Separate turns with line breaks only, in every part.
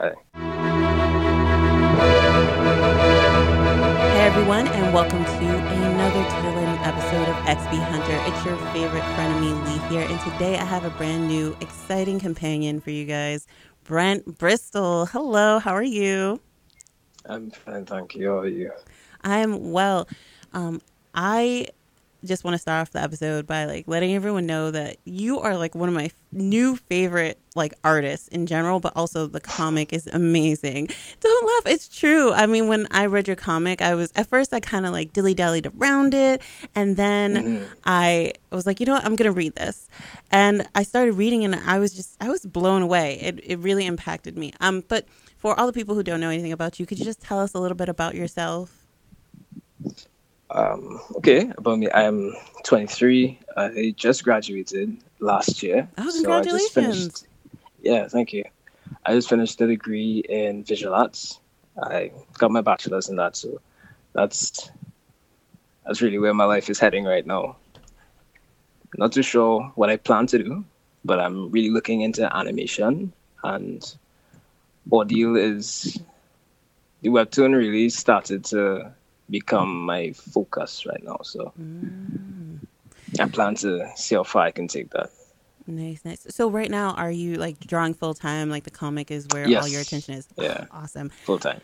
aye.
Hey everyone, and welcome to another titillating episode of XP Hunter. It's your favorite frenemy Lee here, and today I have a brand new, exciting companion for you guys, Brent Bristol. Hello, how are you?
I'm fine, thank you. How are you?
I'm well. Um, I just want to start off the episode by like letting everyone know that you are like one of my f- new favorite like artists in general, but also the comic is amazing. Don't laugh, it's true. I mean, when I read your comic, I was at first I kind of like dilly dallied around it, and then
Mm-hmm.
I was like, you know what, I'm gonna read this, and I started reading, and I was just I was blown away. It it really impacted me. Um, but for all the people who don't know anything about you, could you just tell us a little bit about yourself?
Um, okay, about me, I am 23. I just graduated last year.
Oh,
I just
congratulations.
finished, yeah, thank you. I just finished a degree in visual arts. I got my bachelor's in that, so that's that's really where my life is heading right now. Not too sure what I plan to do, but I'm really looking into animation and Ordeal is the webtoon really started to become my focus right now. So mm. I plan to see how far I can take that.
Nice, nice. So right now, are you like drawing full time? Like the comic is where all your attention is.
Yeah.
Awesome.
Full time.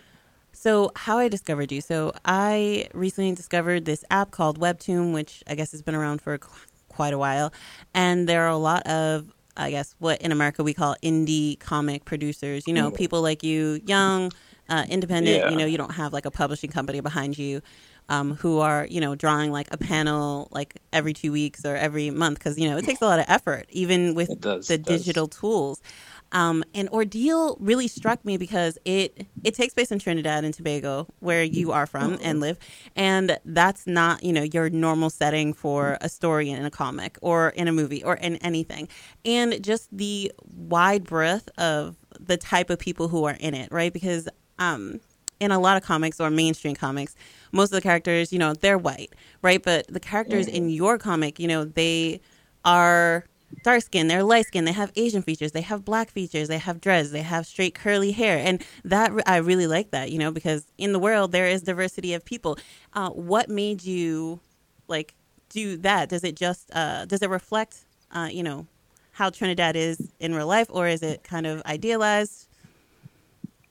So how I discovered you? So I recently discovered this app called Webtoon, which I guess has been around for qu- quite a while, and there are a lot of I guess what in America we call indie comic producers. You know, mm. people like you, young, uh, independent.
Yeah.
You know, you don't have like a publishing company behind you. Um, who are you know drawing like a panel like every two weeks or every month because you know it takes a lot of effort even with
does,
the
does.
digital tools um, and ordeal really struck me because it it takes place in trinidad and tobago where you are from and live and that's not you know your normal setting for a story in a comic or in a movie or in anything and just the wide breadth of the type of people who are in it right because um in a lot of comics or mainstream comics, most of the characters, you know, they're white, right? But the characters in your comic, you know, they are dark skinned, they're light skinned, they have Asian features, they have black features, they have dreads, they have straight curly hair. And that, I really like that, you know, because in the world there is diversity of people. Uh, what made you like do that? Does it just, uh, does it reflect, uh, you know, how Trinidad is in real life or is it kind of idealized?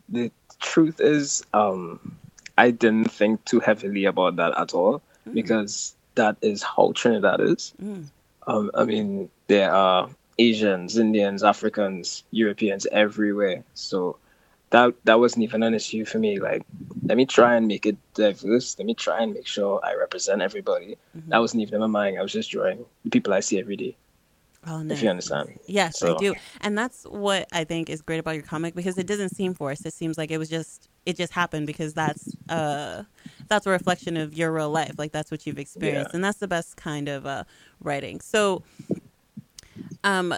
The truth is, um, I didn't think too heavily about that at all because that is how Trinidad is. Um, I mean, there are Asians, Indians, Africans, Europeans everywhere. So that that wasn't even an issue for me. Like, let me try and make it diverse. Let me try and make sure I represent everybody. That wasn't even in my mind. I was just drawing the people I see every day.
Oh,
If you understand.
Yes, I do. And that's what I think is great about your comic because it doesn't seem forced. It seems like it was just it just happened because that's uh that's a reflection of your real life. Like that's what you've experienced.
Yeah.
And that's the best kind of uh writing. So um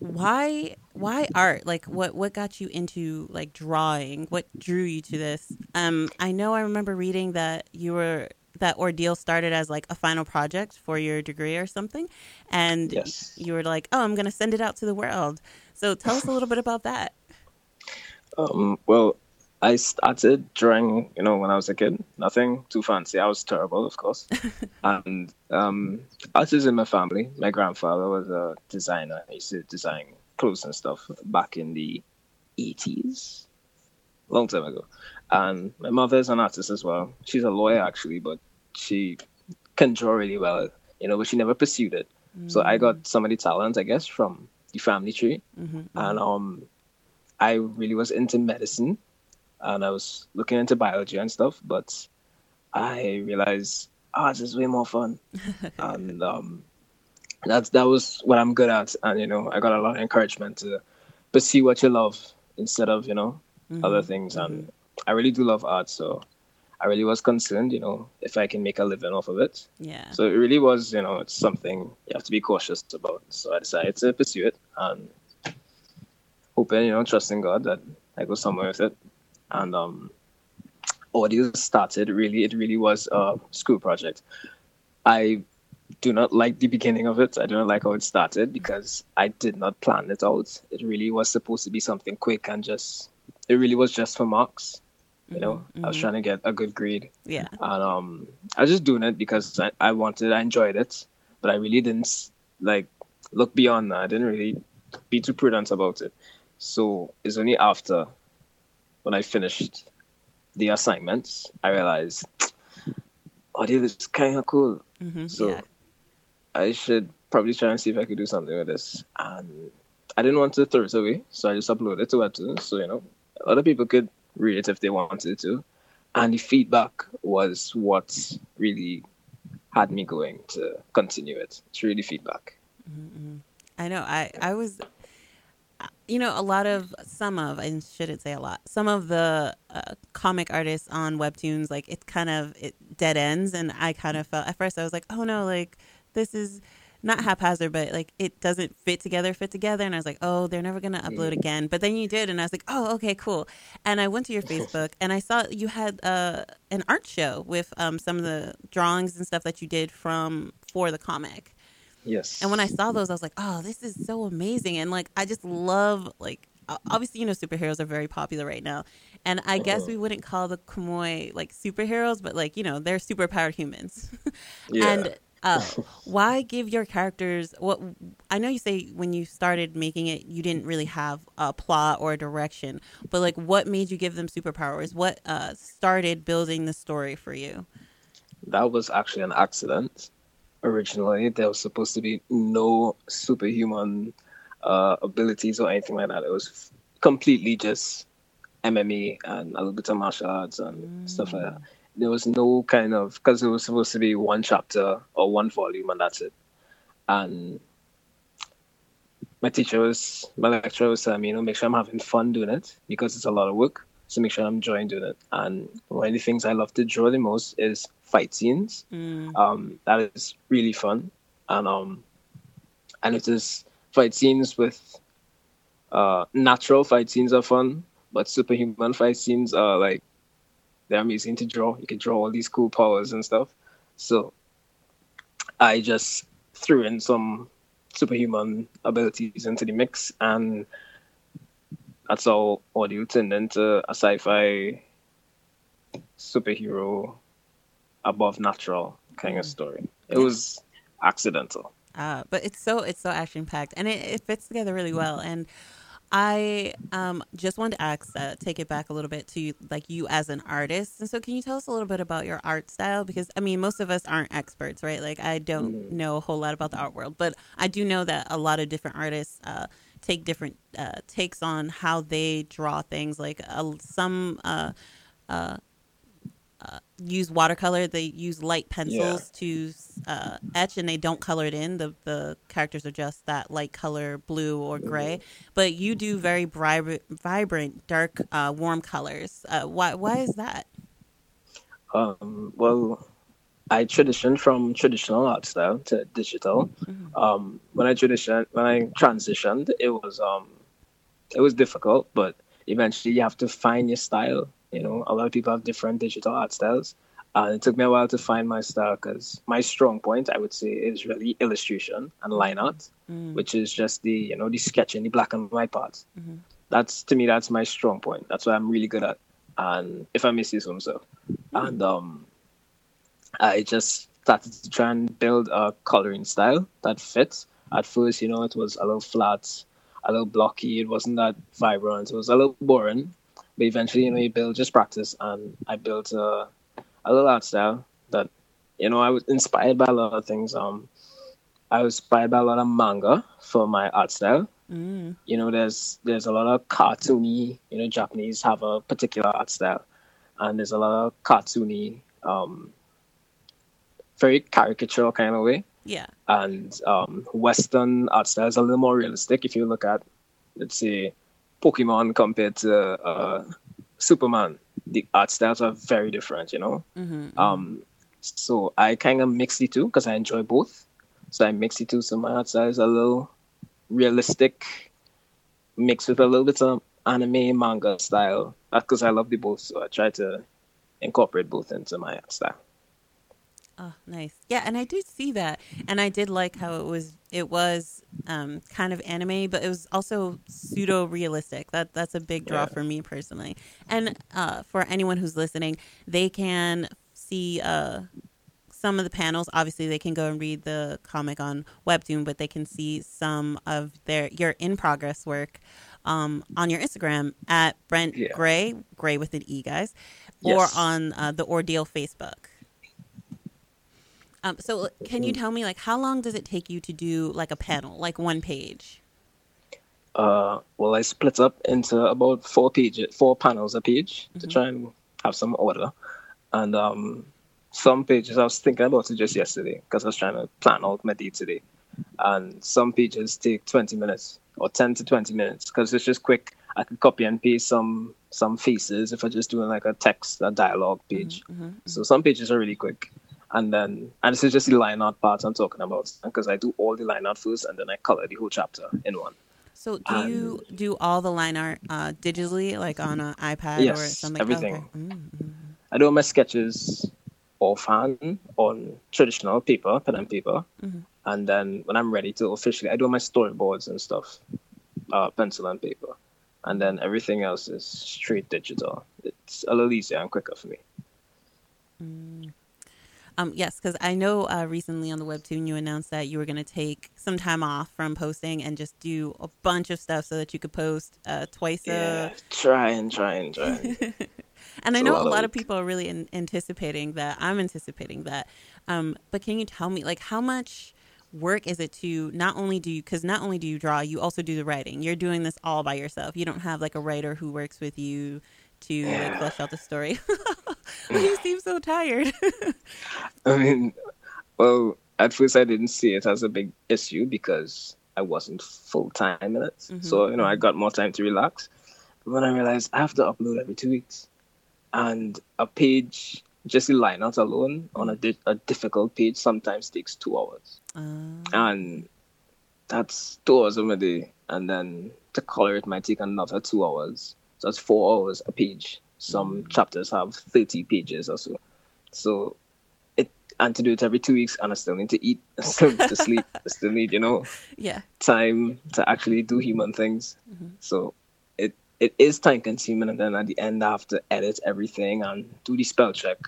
why why art? Like what what got you into like drawing? What drew you to this? Um I know I remember reading that you were that ordeal started as like a final project for your degree or something and
Yes.
you were like, "Oh, I'm going to send it out to the world." So tell us a little bit about that.
Um, well, I started drawing, you know, when I was a kid. Nothing too fancy. I was terrible, of course. and um, art is in my family. My grandfather was a designer. He used to design clothes and stuff back in the 80s, long time ago. And my mother is an artist as well. She's a lawyer, actually, but she can draw really well, you know, but she never pursued it. So I got mm. some of the talent, I guess, from the family tree. Mm-hmm, mm-hmm. And um, I really was into medicine and I was looking into biology and stuff, but I realized art is way more fun. and um, that's that was what I'm good at. And you know, I got a lot of encouragement to pursue what you love instead of, you know, other mm-hmm, things. And I really do love art, so I really was concerned, you know, if I can make a living off of it.
Yeah.
So it really was, you know, it's something you have to be cautious about. So I decided to pursue it and hoping, you know, trusting God that I go somewhere with it. And um Ordeal started really it really was a school project. I do not like the beginning of it. I do not like how it started because I did not plan it out. It really was supposed to be something quick and just it really was just for marks. You know,
Mm-hmm,
I was trying to get a good grade,
Yeah.
and um, I was just doing it because I, I wanted, I enjoyed it, but I really didn't like look beyond that. I didn't really be too prudent about it. So it's only after when I finished the assignments I realized, oh, this is kind of cool.
hmm
So
yeah.
I should probably try and see if I could do something with this. And I didn't want to throw it away, so I just uploaded it to Webtoon. So you know, a lot of people could read it if they wanted to. And the feedback was what really had me going to continue it. It's really feedback.
I know. I I was, you know, a lot of some of I shouldn't say a lot. Some of the uh, comic artists on webtoons, like it kind of it dead ends, and I kind of felt at first I was like, oh no, like this is not haphazard, but like it doesn't fit together, fit together, and I was like, oh, they're never gonna upload again. But then you did, and I was like, oh, okay, cool. And I went to your Facebook, and I saw you had uh, an art show with um, some of the drawings and stuff that you did from for the comic.
Yes.
And when I saw those, I was like, "Oh, this is so amazing!" And like, I just love like, obviously, you know, superheroes are very popular right now, and I guess
Uh-huh.
we wouldn't call the Kamoi like superheroes, but like, you know, they're superpowered humans.
yeah.
And uh, why give your characters what? I know you say when you started making it, you didn't really have a plot or a direction, but like, what made you give them superpowers? What uh, started building the story for you?
that was actually an accident. Originally, there was supposed to be no superhuman uh, abilities or anything like that. It was completely just MMA and a little bit of martial arts and stuff like that. There was no kind of because it was supposed to be one chapter or one volume and that's it. And my teacher was, my lecturer was telling me, you know, make sure I'm having fun doing it because it's a lot of work. So make sure I'm enjoying doing it. And one of the things I love to draw the most is fight scenes.
Mm,
Um, that is really fun, and um, and it is fight scenes with uh natural fight scenes are fun, but superhuman fight scenes are like they're amazing to draw. You can draw all these cool powers and stuff. So I just threw in some superhuman abilities into the mix, and that's all Ordeal turned into a sci-fi superhero above natural kind of story. It was accidental.
Uh, but it's so it's so action packed and it, it fits together really well. And I um, just wanted to ask, uh, take it back a little bit to like you as an artist. And so, can you tell us a little bit about your art style? Because I mean, most of us aren't experts, right? Like, I don't know a whole lot about the art world, but I do know that a lot of different artists uh, take different uh, takes on how they draw things. Like uh, some. Use watercolor. They use light pencils to uh, etch, and they don't color it in. The the characters are just that light color, blue or gray. But you do very vibrant, vibrant, dark, uh, warm colors. Uh, why why is that?
Um, well, I transitioned from traditional art style to digital. Um, when I transitioned, when I transitioned, it was um, it was difficult, but eventually you have to find your style. You know, a lot of people have different digital art styles. Uh, it took me a while to find my style because my strong point, I would say, is really illustration and line art,
Mm.
which is just the you know the sketching, the black and white parts.
Mhm.
That's to me, that's my strong point. That's what I'm really good at. And if I may say so myself, and um, I just started to try and build a coloring style that fits. At first, you know, it was a little flat, a little blocky. It wasn't that vibrant. It was a little boring. But eventually, you know, you build just practice, and I built a, a little art style that, you know, I was inspired by a lot of things. Um, I was inspired by a lot of manga for my art style.
Mm.
You know, there's there's a lot of cartoony. You know, Japanese have a particular art style, and there's a lot of cartoony, um, very caricatural kind of way
Yeah.
and um, Western art style is a little more realistic. If you look at, let's say, Pokemon compared to uh, Superman, the art styles are very different. You know,
hmm
um, so I kind of mix the two because I enjoy both. So I mix the two. So my art style is a little realistic, mixed with a little bit of anime manga style. That's because I love the both. So I try to incorporate both into my art style.
Oh, nice. Yeah, and I did see that, and I did like how it was. It was um, kind of anime, but it was also pseudo realistic. That that's a big draw yeah. for me personally. And uh, for anyone who's listening, they can see uh, some of the panels. Obviously, they can go and read the comic on Webtoon, but they can see some of their your in progress work um, on your Instagram at Brent yeah. Gray, Gray with an E, guys, yes. or on uh, the Ordeal Facebook. Um, so, can you tell me, like, how long does it take you to do like a panel, like one page?
Uh, well, I split up into about four pages, four panels a page mm-hmm. to try and have some order, and um, some pages I was thinking about it just yesterday because I was trying to plan out my day today, and some pages take twenty minutes or ten to twenty minutes because it's just quick. I could copy and paste some some faces if I'm just doing like a text, a dialogue page. Mm-hmm, mm-hmm. So some pages are really quick and then and this is just the line art part I'm talking about because I do all the line art first and then I color the whole chapter in one.
So do and, you do all the line art uh, digitally, like on an iPad
yes,
or something?
everything. Okay. Mm-hmm. I do my sketches offhand on traditional paper, pen and paper, mm-hmm. and then when I'm ready to officially, I do my storyboards and stuff, uh, pencil and paper, and then everything else is straight digital. It's a little easier and quicker for me.
Mm. Um, yes, because I know uh, recently on the webtoon you announced that you were going to take some time off from posting and just do a bunch of stuff so that you could post uh, twice
yeah, a. Try and try and try.
and I know a lot, a lot of, people are really in- anticipating that. I'm anticipating that. Um, but can you tell me, like, how much work is it to not only do you because not only do you draw you also do the writing you're doing this all by yourself you don't have like a writer who works with you to yeah. like flesh out the story. you seem so tired.
I mean, well, at first I didn't see it as a big issue because I wasn't full time in it. Mm-hmm. So you know, I got more time to relax. But when I realized I have to upload every two weeks, and a page just the line out alone on a, di- a difficult page sometimes takes two hours, uh... and that's two hours of my day. And then to color it might take another two hours it's four hours a page. Some mm. chapters have 30 pages or so. So it and to do it every two weeks and I still need to eat, still need to sleep, I still need, you know,
yeah,
time to actually do human things. Mm-hmm. So it it is time consuming and then at the end I have to edit everything and do the spell check.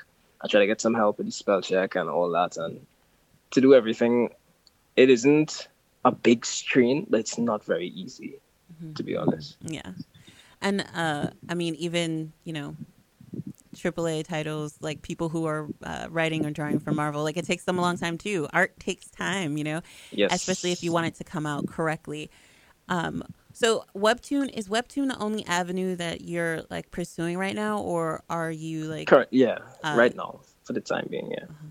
I try to get some help with the spell check and all that and to do everything it isn't a big strain, but it's not very easy, mm-hmm. to be honest.
Yeah. And uh, I mean, even you know, AAA titles like people who are uh, writing or drawing for Marvel, like it takes them a long time too. Art takes time, you know,
yes.
especially if you want it to come out correctly. Um, so Webtoon is Webtoon the only avenue that you're like pursuing right now, or are you like
current? Yeah, uh, right now for the time being, yeah. Uh-huh.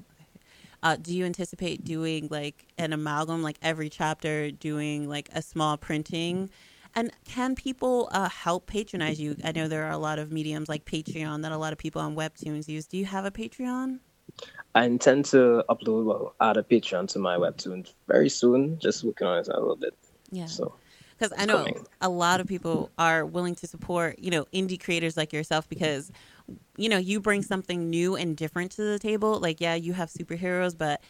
Uh, do you anticipate doing like an amalgam, like every chapter doing like a small printing? And can people uh, help patronize you? I know there are a lot of mediums like Patreon that a lot of people on Webtoons use. Do you have a Patreon?
I intend to upload, well, add a Patreon to my Webtoon very soon. Just working on it a little bit.
Yeah.
So
because I know coming. a lot of people are willing to support, you know, indie creators like yourself because, you know, you bring something new and different to the table. Like, yeah, you have superheroes, but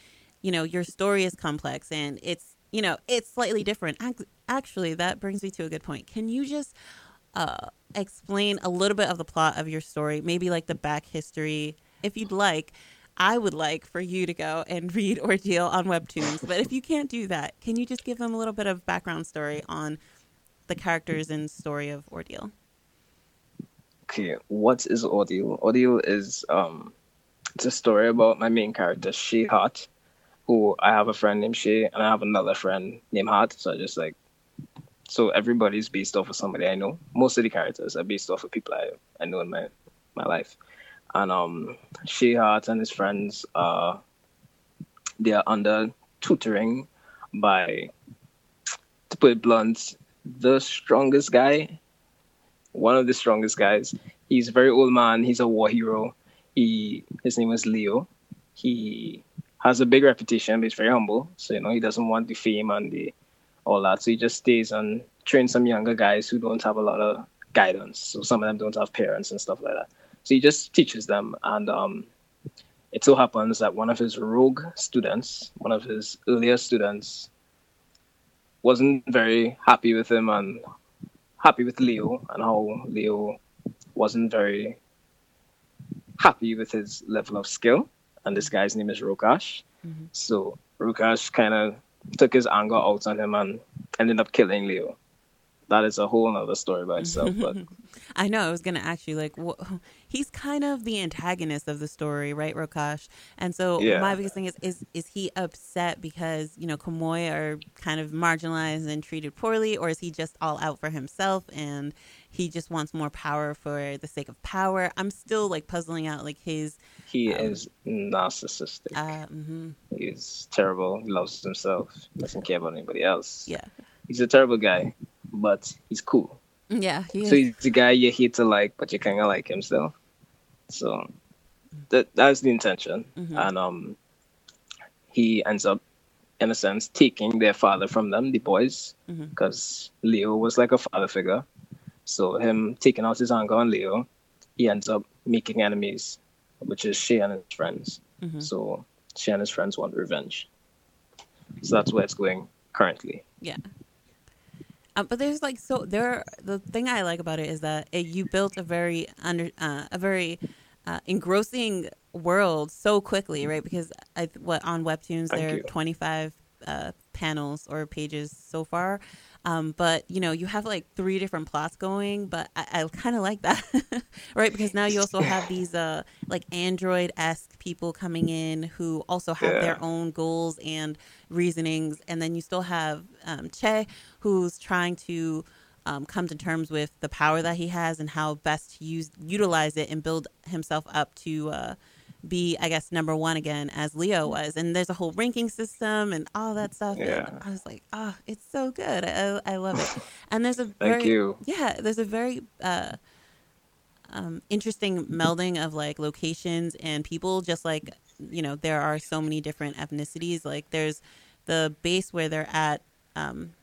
you know, your story is complex and it's you know, it's slightly different. Actually, that brings me to a good point. Can you just uh, explain a little bit of the plot of your story, maybe like the back history, if you'd like? I would like for you to go and read Ordeal on Webtoons. But if you can't do that, can you just give them a little bit of background story on the characters and story of Ordeal?
Okay, what is Ordeal? Ordeal is um, it's a story about my main character, Shay Hart who I have a friend named Shay and I have another friend named Hart. So I just like so everybody's based off of somebody I know. Most of the characters are based off of people I, I know in my my life. And um Hart and his friends uh they are under tutoring by to put it blunt, the strongest guy. One of the strongest guys. He's a very old man, he's a war hero. He his name is Leo. He has a big reputation, but he's very humble. So you know he doesn't want the fame and the all that. So he just stays and trains some younger guys who don't have a lot of guidance. So some of them don't have parents and stuff like that. So he just teaches them, and um, it so happens that one of his rogue students, one of his earlier students, wasn't very happy with him and happy with Leo and how Leo wasn't very happy with his level of skill. And this guy's name is Rokash. Mm-hmm. So Rokash kind of took his anger out on him and ended up killing Leo that is a whole other story by itself. But
I know I was going to ask you, like, wh- he's kind of the antagonist of the story, right, Rokash? And so yeah. my biggest thing is, is, is he upset because you know Kamui are kind of marginalized and treated poorly, or is he just all out for himself and he just wants more power for the sake of power? I'm still like puzzling out like his.
He um, is narcissistic. Uh, mm-hmm. He's terrible. He loves himself. Doesn't care about anybody else.
Yeah.
He's a terrible guy but he's cool.
Yeah,
he so he's the guy you hate to like, but you kind of like him still. So that that's the intention, mm-hmm. and um, he ends up, in a sense, taking their father from them, the boys, because mm-hmm. Leo was like a father figure. So him taking out his anger on Leo, he ends up making enemies, which is Shay and his friends. Mm-hmm. So Shay and his friends want revenge. So that's where it's going currently.
Yeah. Uh, but there's like so there. The thing I like about it is that it, you built a very under uh, a very uh, engrossing world so quickly, right? Because I what on Webtoons Thank there are 25 uh, panels or pages so far. Um, but you know, you have like three different plots going, but I, I kind of like that, right? Because now you also have these uh like android esque people coming in who also have yeah. their own goals and reasonings, and then you still have um, Che, who's trying to um, come to terms with the power that he has and how best to use utilize it and build himself up to. Uh, be, I guess, number one again as Leo was. And there's a whole ranking system and all that stuff. Yeah. And I was like, oh, it's so good. I, I love it. And there's a very,
Thank you.
yeah, there's a very uh, um, interesting melding of like locations and people. Just like you know, there are so many different ethnicities. Like there's the base where they're at. Um,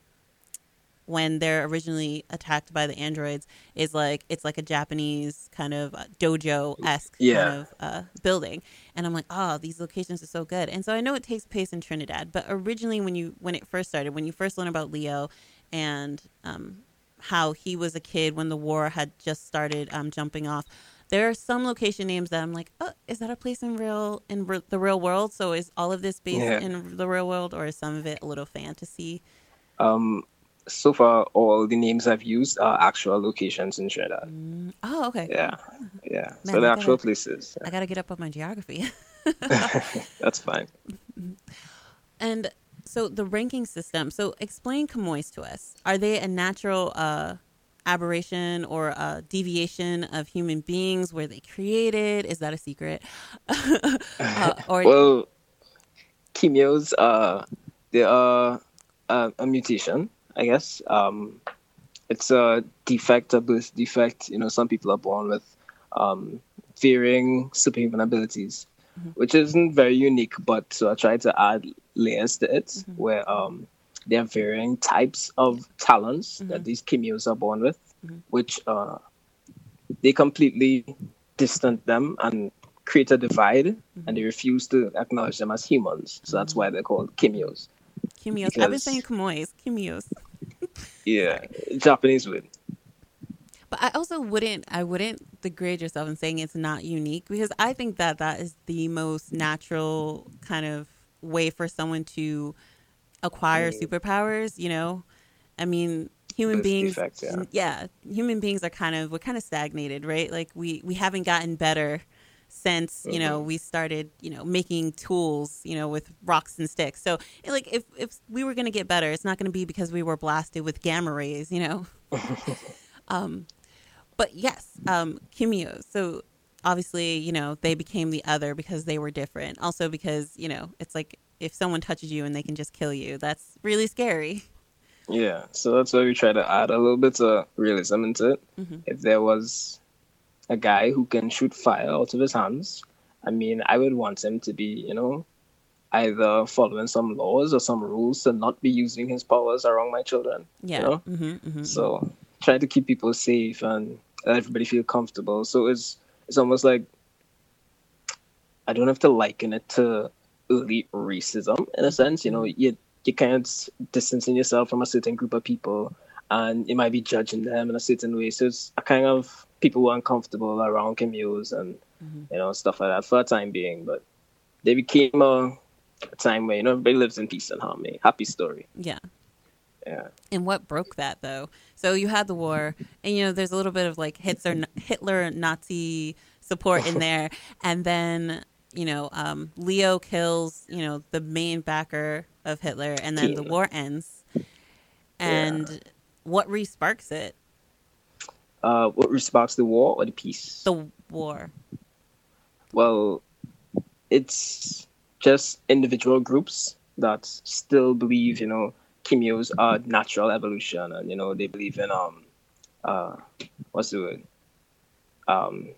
when they're originally attacked by the androids is like it's like a Japanese kind of uh, dojo esque yeah. kind of uh, building, and I'm like, oh, these locations are so good. And so I know it takes place in Trinidad, but originally when you when it first started, when you first learn about Leo and um, how he was a kid when the war had just started um, jumping off. There are some location names that I'm like, oh, is that a place in real in re- the real world? So is all of this based yeah. in the real world, or is some of it a little fantasy?
Um, so far all the names I've used are actual locations in Trinidad.
Mm. Oh, okay.
Yeah, yeah. Man, so the actual gotta, places.
I gotta get up on my geography.
That's fine.
And so the ranking system. So explain Kamuis to us. Are they a natural uh, aberration or a deviation of human beings? Were they created? Is that a secret?
uh, or well, Kimios, uh, they are uh, a mutation I guess. Um, it's a defect, a birth defect. You know, some people are born with um, varying superhuman abilities, mm-hmm. which isn't very unique. But so I try to add layers to it, mm-hmm. where um, there are varying types of talents mm-hmm. that these Kimios are born with, mm-hmm. which uh, they completely distance them and create a divide, mm-hmm. and they refuse to acknowledge them as humans. So that's mm-hmm. why they're called Kimios.
Kimios. Because, I've been saying Kamois. Kimios.
yeah, Japanese would.
But I also wouldn't. I wouldn't degrade yourself in saying it's not unique because I think that that is the most natural kind of way for someone to acquire mm. superpowers. You know, I mean, human beings. Defect, yeah. yeah, human beings are kind of we're kind of stagnated, right? Like we we haven't gotten better since you know mm-hmm. we started you know making tools you know with rocks and sticks. So like if if we were going to get better it's not going to be because we were blasted with gamma rays you know? Um but yes um kimio so obviously you know they became the other because they were different. Also because you know it's like if someone touches you and they can just kill you that's really scary.
Yeah so that's why we try to add a little bit of realism into it. Mm-hmm. if there was a guy who can shoot fire out of his hands. I mean, I would want him to be, you know, either following some laws or some rules to not be using his powers around my children.
Yeah.
You know?
mm-hmm, mm-hmm.
So trying to keep people safe and let everybody feel comfortable. So it's it's almost like I don't have to liken it to early racism in a sense. You know, you you of distancing yourself from a certain group of people, and you might be judging them in a certain way. So it's a kind of people were uncomfortable around Kimios and mm-hmm. you know stuff like that for a time being. But they became a, a time where you know everybody lives in peace and harmony. Happy story.
Yeah.
Yeah.
And what broke that though? So you had the war, and you know there's a little bit of like Hitler Hitler Nazi support in there, and then you know um, Leo kills you know the main backer of Hitler, and then the war ends. And yeah. what resparks it?
Uh, what resparks the war or the peace?
The war.
Well, it's just individual groups that still believe, you know, Kimios are natural evolution, and you know they believe in um, uh, what's the word? Um,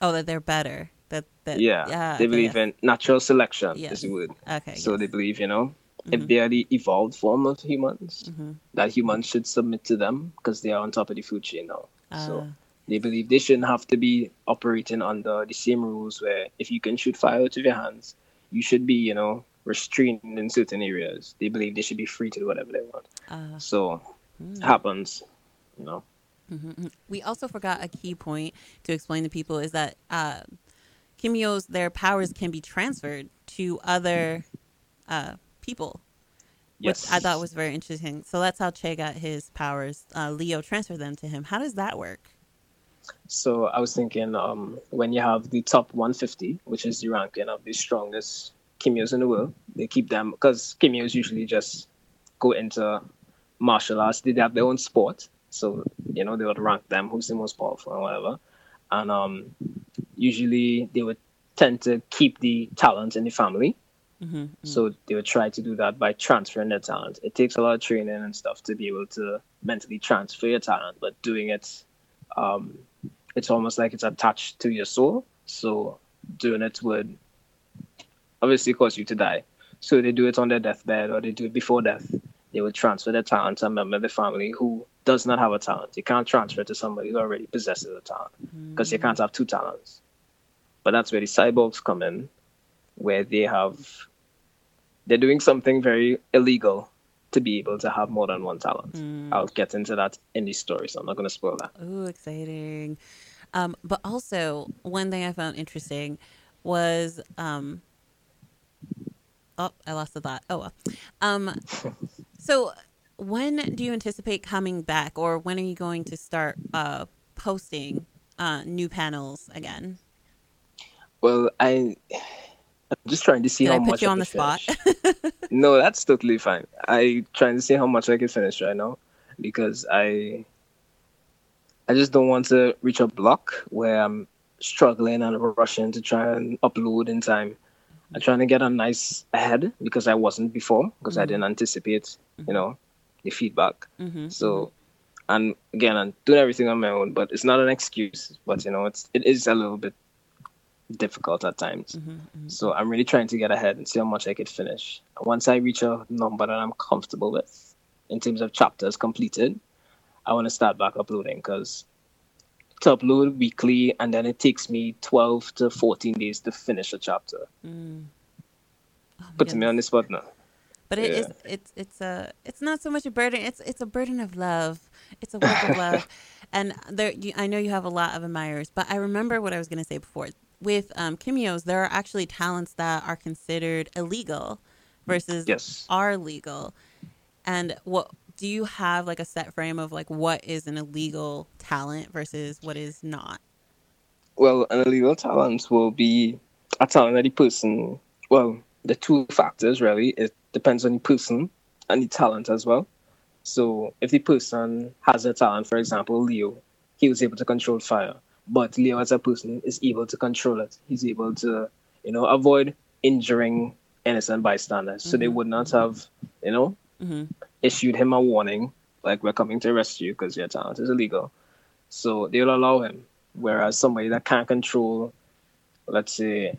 oh, that they're better. That that
yeah, yeah they believe yes. in natural selection. Yes. Is the word.
Okay.
So
yes.
they believe, you know, mm-hmm. if they are the evolved form of humans, mm-hmm. that humans should submit to them because they are on top of the food chain now. Uh. So they believe they shouldn't have to be operating under the same rules where if you can shoot fire out of your hands, you should be, you know, restrained in certain areas. They believe they should be free to do whatever they want. Uh, so mm. happens, you know.
Mm-hmm, mm-hmm. We also forgot a key point to explain to people is that uh, Kimios, their powers can be transferred to other uh, people, yes. which I thought was very interesting. So that's how Che got his powers. Uh, Leo transferred them to him. How does that work?
So I was thinking um, when you have the top 150, which is the ranking of the strongest Kimios in the world. They keep them because Kimios usually just go into martial arts. They have their own sport, so you know they would rank them who's the most powerful and whatever. And um, usually they would tend to keep the talent in the family. Mm-hmm, mm-hmm. So they would try to do that by transferring their talent. It takes a lot of training and stuff to be able to mentally transfer your talent, but doing it, um, it's almost like it's attached to your soul. So doing it would obviously cause you to die. So they do it on their deathbed or they do it before death. They would transfer their talent to a member of the family who does not have a talent. You can't transfer it to somebody who already possesses a talent because mm. you can't have two talents. But that's where the cyborgs come in, where they have, they're doing something very illegal to be able to have more than one talent. Mm. I'll get into that in the story, so I'm not going to spoil that.
Ooh, exciting. Um, but also, one thing I found interesting was um, Oh, I lost the thought. Oh well. Um, so when do you anticipate coming back, or when are you going to start uh, posting uh, new panels again?
Well, I I'm just trying to see
Did
how
I put
much
you
I
on the
spot. no, that's totally fine. I trying to see how much I can finish right now because I I just don't want to reach a block where I'm struggling and rushing to try and upload in time I'm trying to get a nice ahead because I wasn't before because mm-hmm. I didn't anticipate, mm-hmm. you know, the feedback. Mm-hmm. So, and again, I'm doing everything on my own, but it's not an excuse. But you know, it's it is a little bit difficult at times. Mm-hmm, mm-hmm. So I'm really trying to get ahead and see how much I could finish. Once I reach a number that I'm comfortable with in terms of chapters completed, I want to start back uploading because to upload weekly, and then it takes me 12 to 14 days to finish a chapter. Mm. Oh Puts me on the spot now.
But it yeah. is, it's it's a it's not so much a burden. It's it's a burden of love. It's a work of love, and there you, I know you have a lot of admirers. But I remember what I was going to say before. With um, there are actually talents that are considered illegal versus
yes.
are legal. And what do you have like a set frame of like what is an illegal talent versus what is not?
Well, an illegal talent will be a talent that the person. Well, the two factors really. It depends on the person and the talent as well. So, if the person has a talent, for example, Leo, he was able to control fire, but Leo as a person is able to control it. He's able to, you know, avoid injuring innocent bystanders, mm-hmm. so they mm-hmm. would not have, you know, mm-hmm issued him a warning, like we're coming to arrest you because your talent is illegal. So they'll allow him. Whereas somebody that can't control, let's say,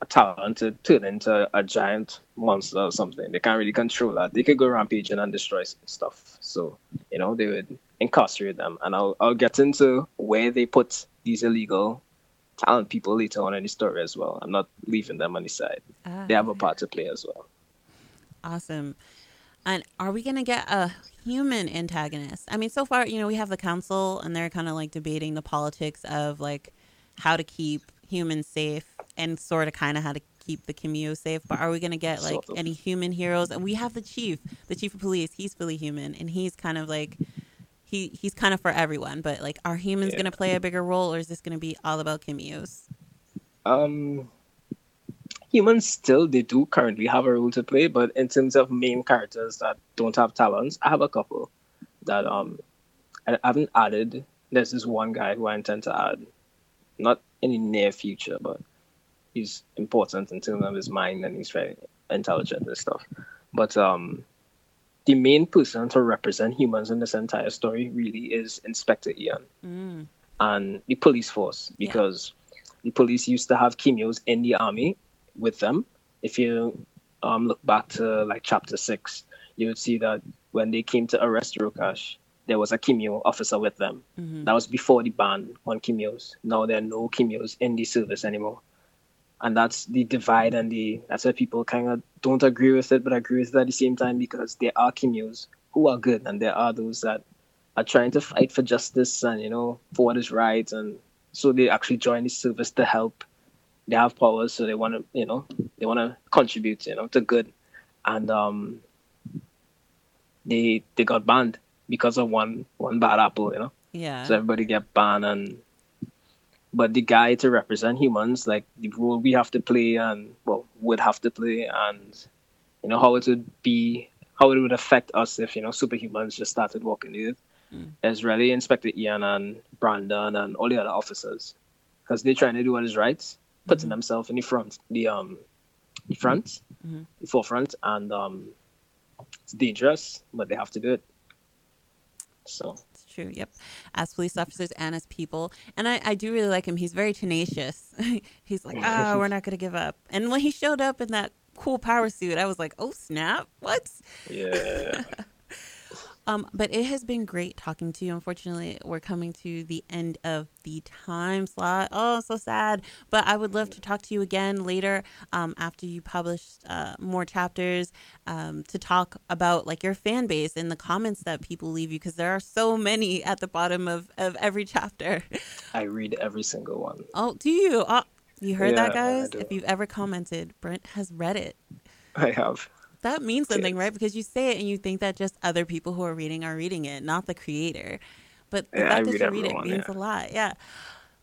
a talent to turn into a giant monster or something, they can't really control that. They could go rampaging and destroy stuff. So you know they would incarcerate them, and I'll I'll get into where they put these illegal talent people later on in the story as well. I'm not leaving them on the side. Ah. They have a part to play as well.
Awesome. And are we going to get a human antagonist? I mean, so far, you know, we have the council and they're kind of like debating the politics of like how to keep humans safe and sort of kind of how to keep the Kimio safe. But are we going to get like sort of. any human heroes? And we have the chief, the chief of police. He's fully human and he's kind of like he he's kind of for everyone. But like, are humans yeah. going to play a bigger role, or is this going to be all about Kimios?
Um, humans still they do currently have a role to play, but in terms of main characters that don't have talents, I have a couple that um I haven't added. There's this one guy who I intend to add, not in the near future, but he's important in terms of his mind and he's very intelligent and stuff. But um the main person to represent humans in this entire story really is Inspector Ian mm. and the police force because yeah. the police used to have Kimios in the army with them. If you um, look back to like chapter six, you would see that when they came to arrest Rokash, there was a Kimio officer with them. Mm-hmm. That was before the ban on Kimios. Now there are no Kimios in the service anymore. And that's the divide and the that's why people kind of don't agree with it, but agree with it at the same time because there are Kimios who are good and there are those that are trying to fight for justice and you know for what is right and so they actually join the service to help they have powers, so they want to, you know, they want to contribute, you know, to good, and um, they they got banned because of one one bad apple, you know.
Yeah.
So everybody get banned, and but the guy to represent humans, like the role we have to play, and well, would have to play, and you know how it would be, how it would affect us if you know superhumans just started walking the earth. Mm. Is really Inspector Ian and Brandon and all the other officers because they're trying to do what is right putting mm-hmm. themselves in the front, the um, the front, mm-hmm. the forefront, and um, it's dangerous, but they have to do it. So
true. Yep, as police officers and as people, and I, I do really like him. He's very tenacious. He's like, oh, we're not gonna give up. And when he showed up in that cool power suit, I was like, oh snap, what?
Yeah.
Um, but it has been great talking to you. Unfortunately, we're coming to the end of the time slot. Oh, so sad. But I would love to talk to you again later um, after you publish uh, more chapters um, to talk about like your fan base and the comments that people leave you because there are so many at the bottom of, of every chapter.
I read every single one.
Oh, do you? Oh, you heard yeah, that, guys? If you've ever commented, Brent has read it.
I have
that means something, right? Because you say it and you think that just other people who are reading are reading it, not the creator. But the yeah, fact that you read it means yeah. a lot. Yeah.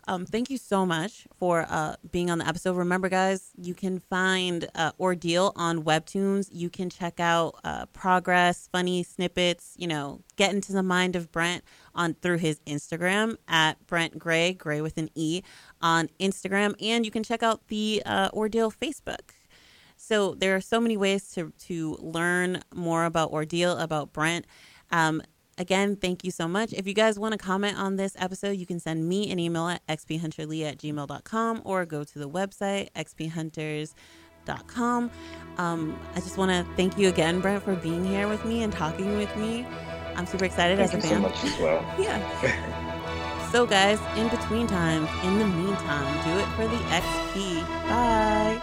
Um, thank you so much for uh, being on the episode. Remember, guys, you can find uh, Ordeal on Webtoons. You can check out uh, progress, funny snippets. You know, get into the mind of Brent on through his Instagram at Brent Gray, Gray with an E, on Instagram, and you can check out the uh, Ordeal Facebook. So there are so many ways to to learn more about Ordeal, about Brent. Um, again, thank you so much. If you guys want to comment on this episode, you can send me an email at xphunterlee at gmail.com or go to the website xphunters.com. Um, I just want to thank you again, Brent, for being here with me and talking with me. I'm super excited
thank
as a
fan. Thank you so much as well.
yeah. so, guys, in between times, in the meantime, do it for the XP. Bye.